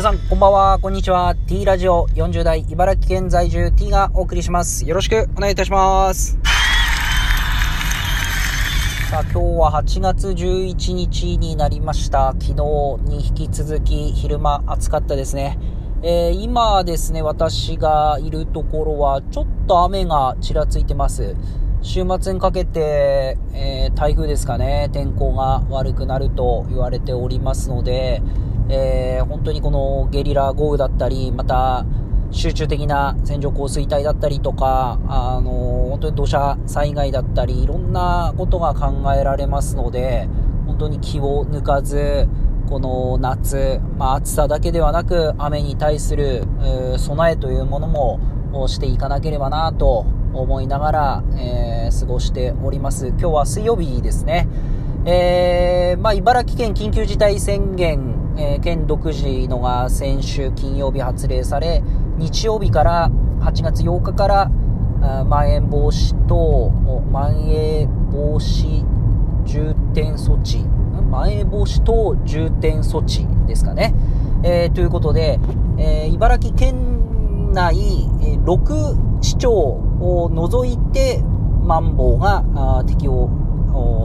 皆さん、こんばんは、こんにちは。T ラジオ40代茨城県在住 T がお送りします。よろしくお願いいたします。さあ、今日は8月11日になりました。昨日に引き続き昼間暑かったですね。えー、今ですね、私がいるところはちょっと雨がちらついてます。週末にかけて、えー、台風ですかね、天候が悪くなると言われておりますので、えー、本当にこのゲリラ豪雨だったり、また集中的な線状降水帯だったりとか、あのー、本当に土砂災害だったり、いろんなことが考えられますので、本当に気を抜かず、この夏、まあ、暑さだけではなく、雨に対する、備えというものもしていかなければなと思いながら、えー、過ごしております。今日は水曜日ですね。えー、まあ、茨城県緊急事態宣言えー、県独自のが先週金曜日発令され、日曜日から8月8日からまん延防止等、まん延防止重点措置、まん延防止等重点措置ですかね。えー、ということで、えー、茨城県内6市町を除いて、マンボウが適用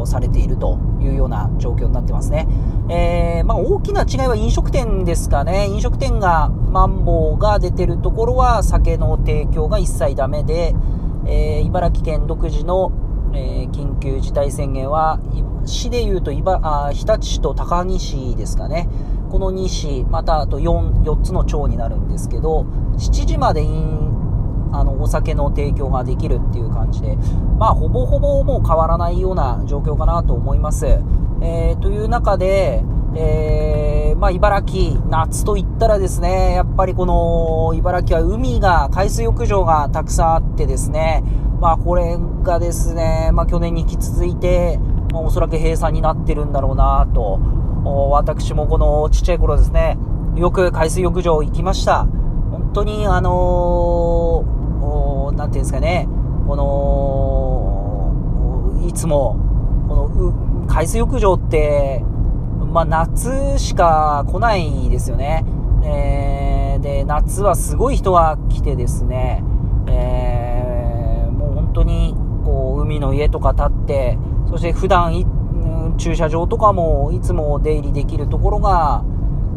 されているというような状況になってますね。えー、まあ、大きな違いは飲食店ですかね。飲食店が、マンボウが出てるところは酒の提供が一切ダメで、えー、茨城県独自の、えー、緊急事態宣言は、市でいうとあ日立市と高木市ですかね。この2市、またあと 4, 4つの町になるんですけど、7時まであの、お酒の提供ができるっていう感じで、まあ、ほぼほぼもう変わらないような状況かなと思います。えー、という中で、えー、まあ、茨城、夏と言ったらですね、やっぱりこの、茨城は海が、海水浴場がたくさんあってですね、まあ、これがですね、まあ、去年に引き続いて、まあ、おそらく閉鎖になってるんだろうなと、私もこのちっちゃい頃ですね、よく海水浴場行きました。本当にあのーなんていうんですかね、この、いつも、この、海水浴場って、まあ、夏しか来ないですよね。えー、で、夏はすごい人が来てですね、えー、もう本当に、こう、海の家とか建って、そして普段駐車場とかもいつも出入りできるところが、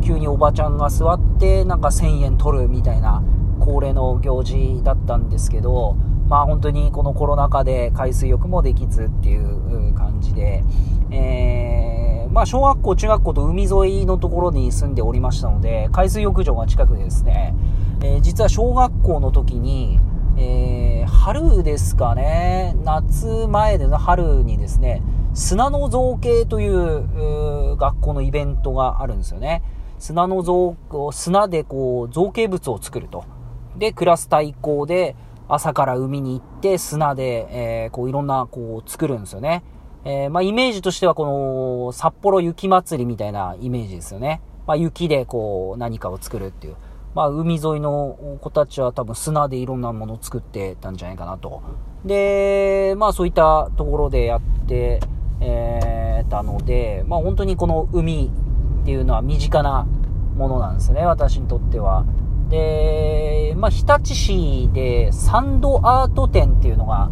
急におばちゃんが座って、なんか1000円取るみたいな、恒例の行事だったんですけど、まあ本当にこのコロナ禍で海水浴もできずっていう感じで、えー、まあ小学校、中学校と海沿いのところに住んでおりましたので、海水浴場が近くでですね、えー、実は小学校の時に、えー、春ですかね、夏前での春にですね、砂の造形という学校のイベントがあるんですよね。砂の造、砂でこう造形物を作ると。で、クラス対抗で、朝から海に行って、砂で、えー、こう、いろんな、こう、作るんですよね。えー、まあ、イメージとしては、この、札幌雪まつりみたいなイメージですよね。まあ、雪で、こう、何かを作るっていう。まあ、海沿いの子たちは多分砂でいろんなものを作ってたんじゃないかなと。で、まあ、そういったところでやって、えー、たので、まあ、本当にこの海っていうのは身近なものなんですね、私にとっては。で、まあ、日立市でサンドアート展っていうのが、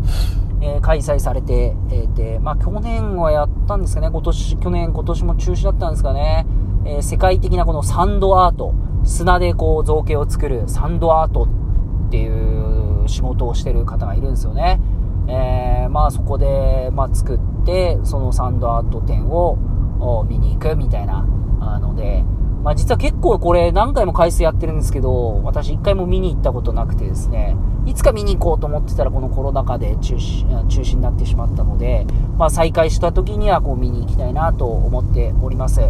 えー、開催されていて、まあ、去年はやったんですかね、今年、去年、今年も中止だったんですかね、えー、世界的なこのサンドアート、砂でこう造形を作るサンドアートっていう仕事をしてる方がいるんですよね。えー、まあそこで、まあ、作って、そのサンドアート展を見に行くみたいなので、まあ、実は結構これ何回も回数やってるんですけど、私一回も見に行ったことなくてですね、いつか見に行こうと思ってたらこのコロナ禍で中止、中止になってしまったので、まあ、再開した時にはこう見に行きたいなと思っております。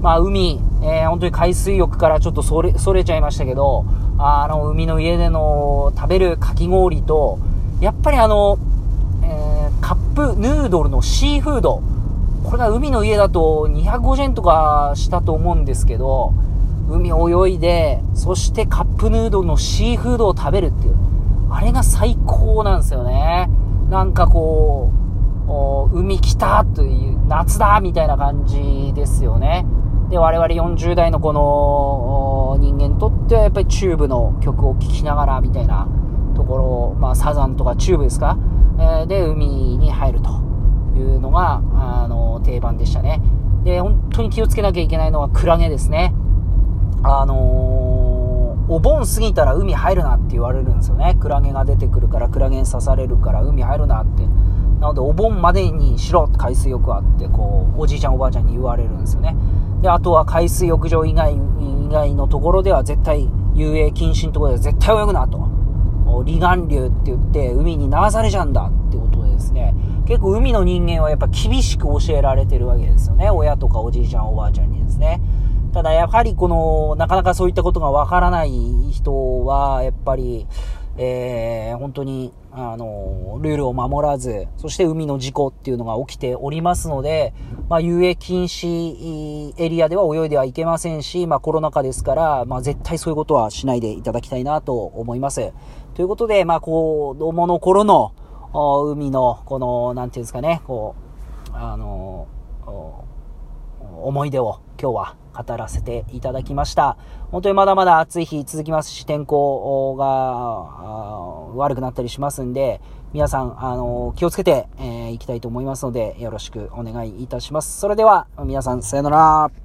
まあ、海、えー、本当に海水浴からちょっとそれ、それちゃいましたけど、あの、海の家での食べるかき氷と、やっぱりあの、プヌードルのシーフード、これが海の家だと250円とかしたと思うんですけど、海泳いで、そしてカップヌードルのシーフードを食べるっていう。あれが最高なんですよね。なんかこう、海来たという、夏だみたいな感じですよね。で、我々40代のこの、人間にとってはやっぱりチューブの曲を聴きながらみたいなところ、まあ、サザンとかチューブですか、え、で海に入るというのが、あの定番でしたね。で、本当に気をつけなきゃいけないのはクラゲですね。あのー、お盆過ぎたら海入るなって言われるんですよね。クラゲが出てくるから、クラゲに刺されるから海入るなって。なので、お盆までにしろ海水浴あって、こう、おじいちゃんおばあちゃんに言われるんですよね。で、あとは海水浴場以外、以外のところでは絶対、遊泳禁止のところでは絶対泳ぐなと。離岸流って言って海に流されちゃうんだってことでですね、結構海の人間はやっぱ厳しく教えられてるわけですよね。親とかおじいちゃんおばあちゃんにですね。ただやはりこの、なかなかそういったことがわからない人は、やっぱり、えー、本当に、あの、ルールを守らず、そして海の事故っていうのが起きておりますので、まあ、遊泳禁止エリアでは泳いではいけませんし、まあ、コロナ禍ですから、まあ、絶対そういうことはしないでいただきたいなと思います。ということで、まあ、子供の頃の、海の、この、なんていうんですかね、こう、あの、思い出を今日は語らせていただきました。本当にまだまだ暑い日続きますし、天候が悪くなったりしますんで、皆さん、あの、気をつけてい、えー、きたいと思いますので、よろしくお願いいたします。それでは、皆さん、さよなら。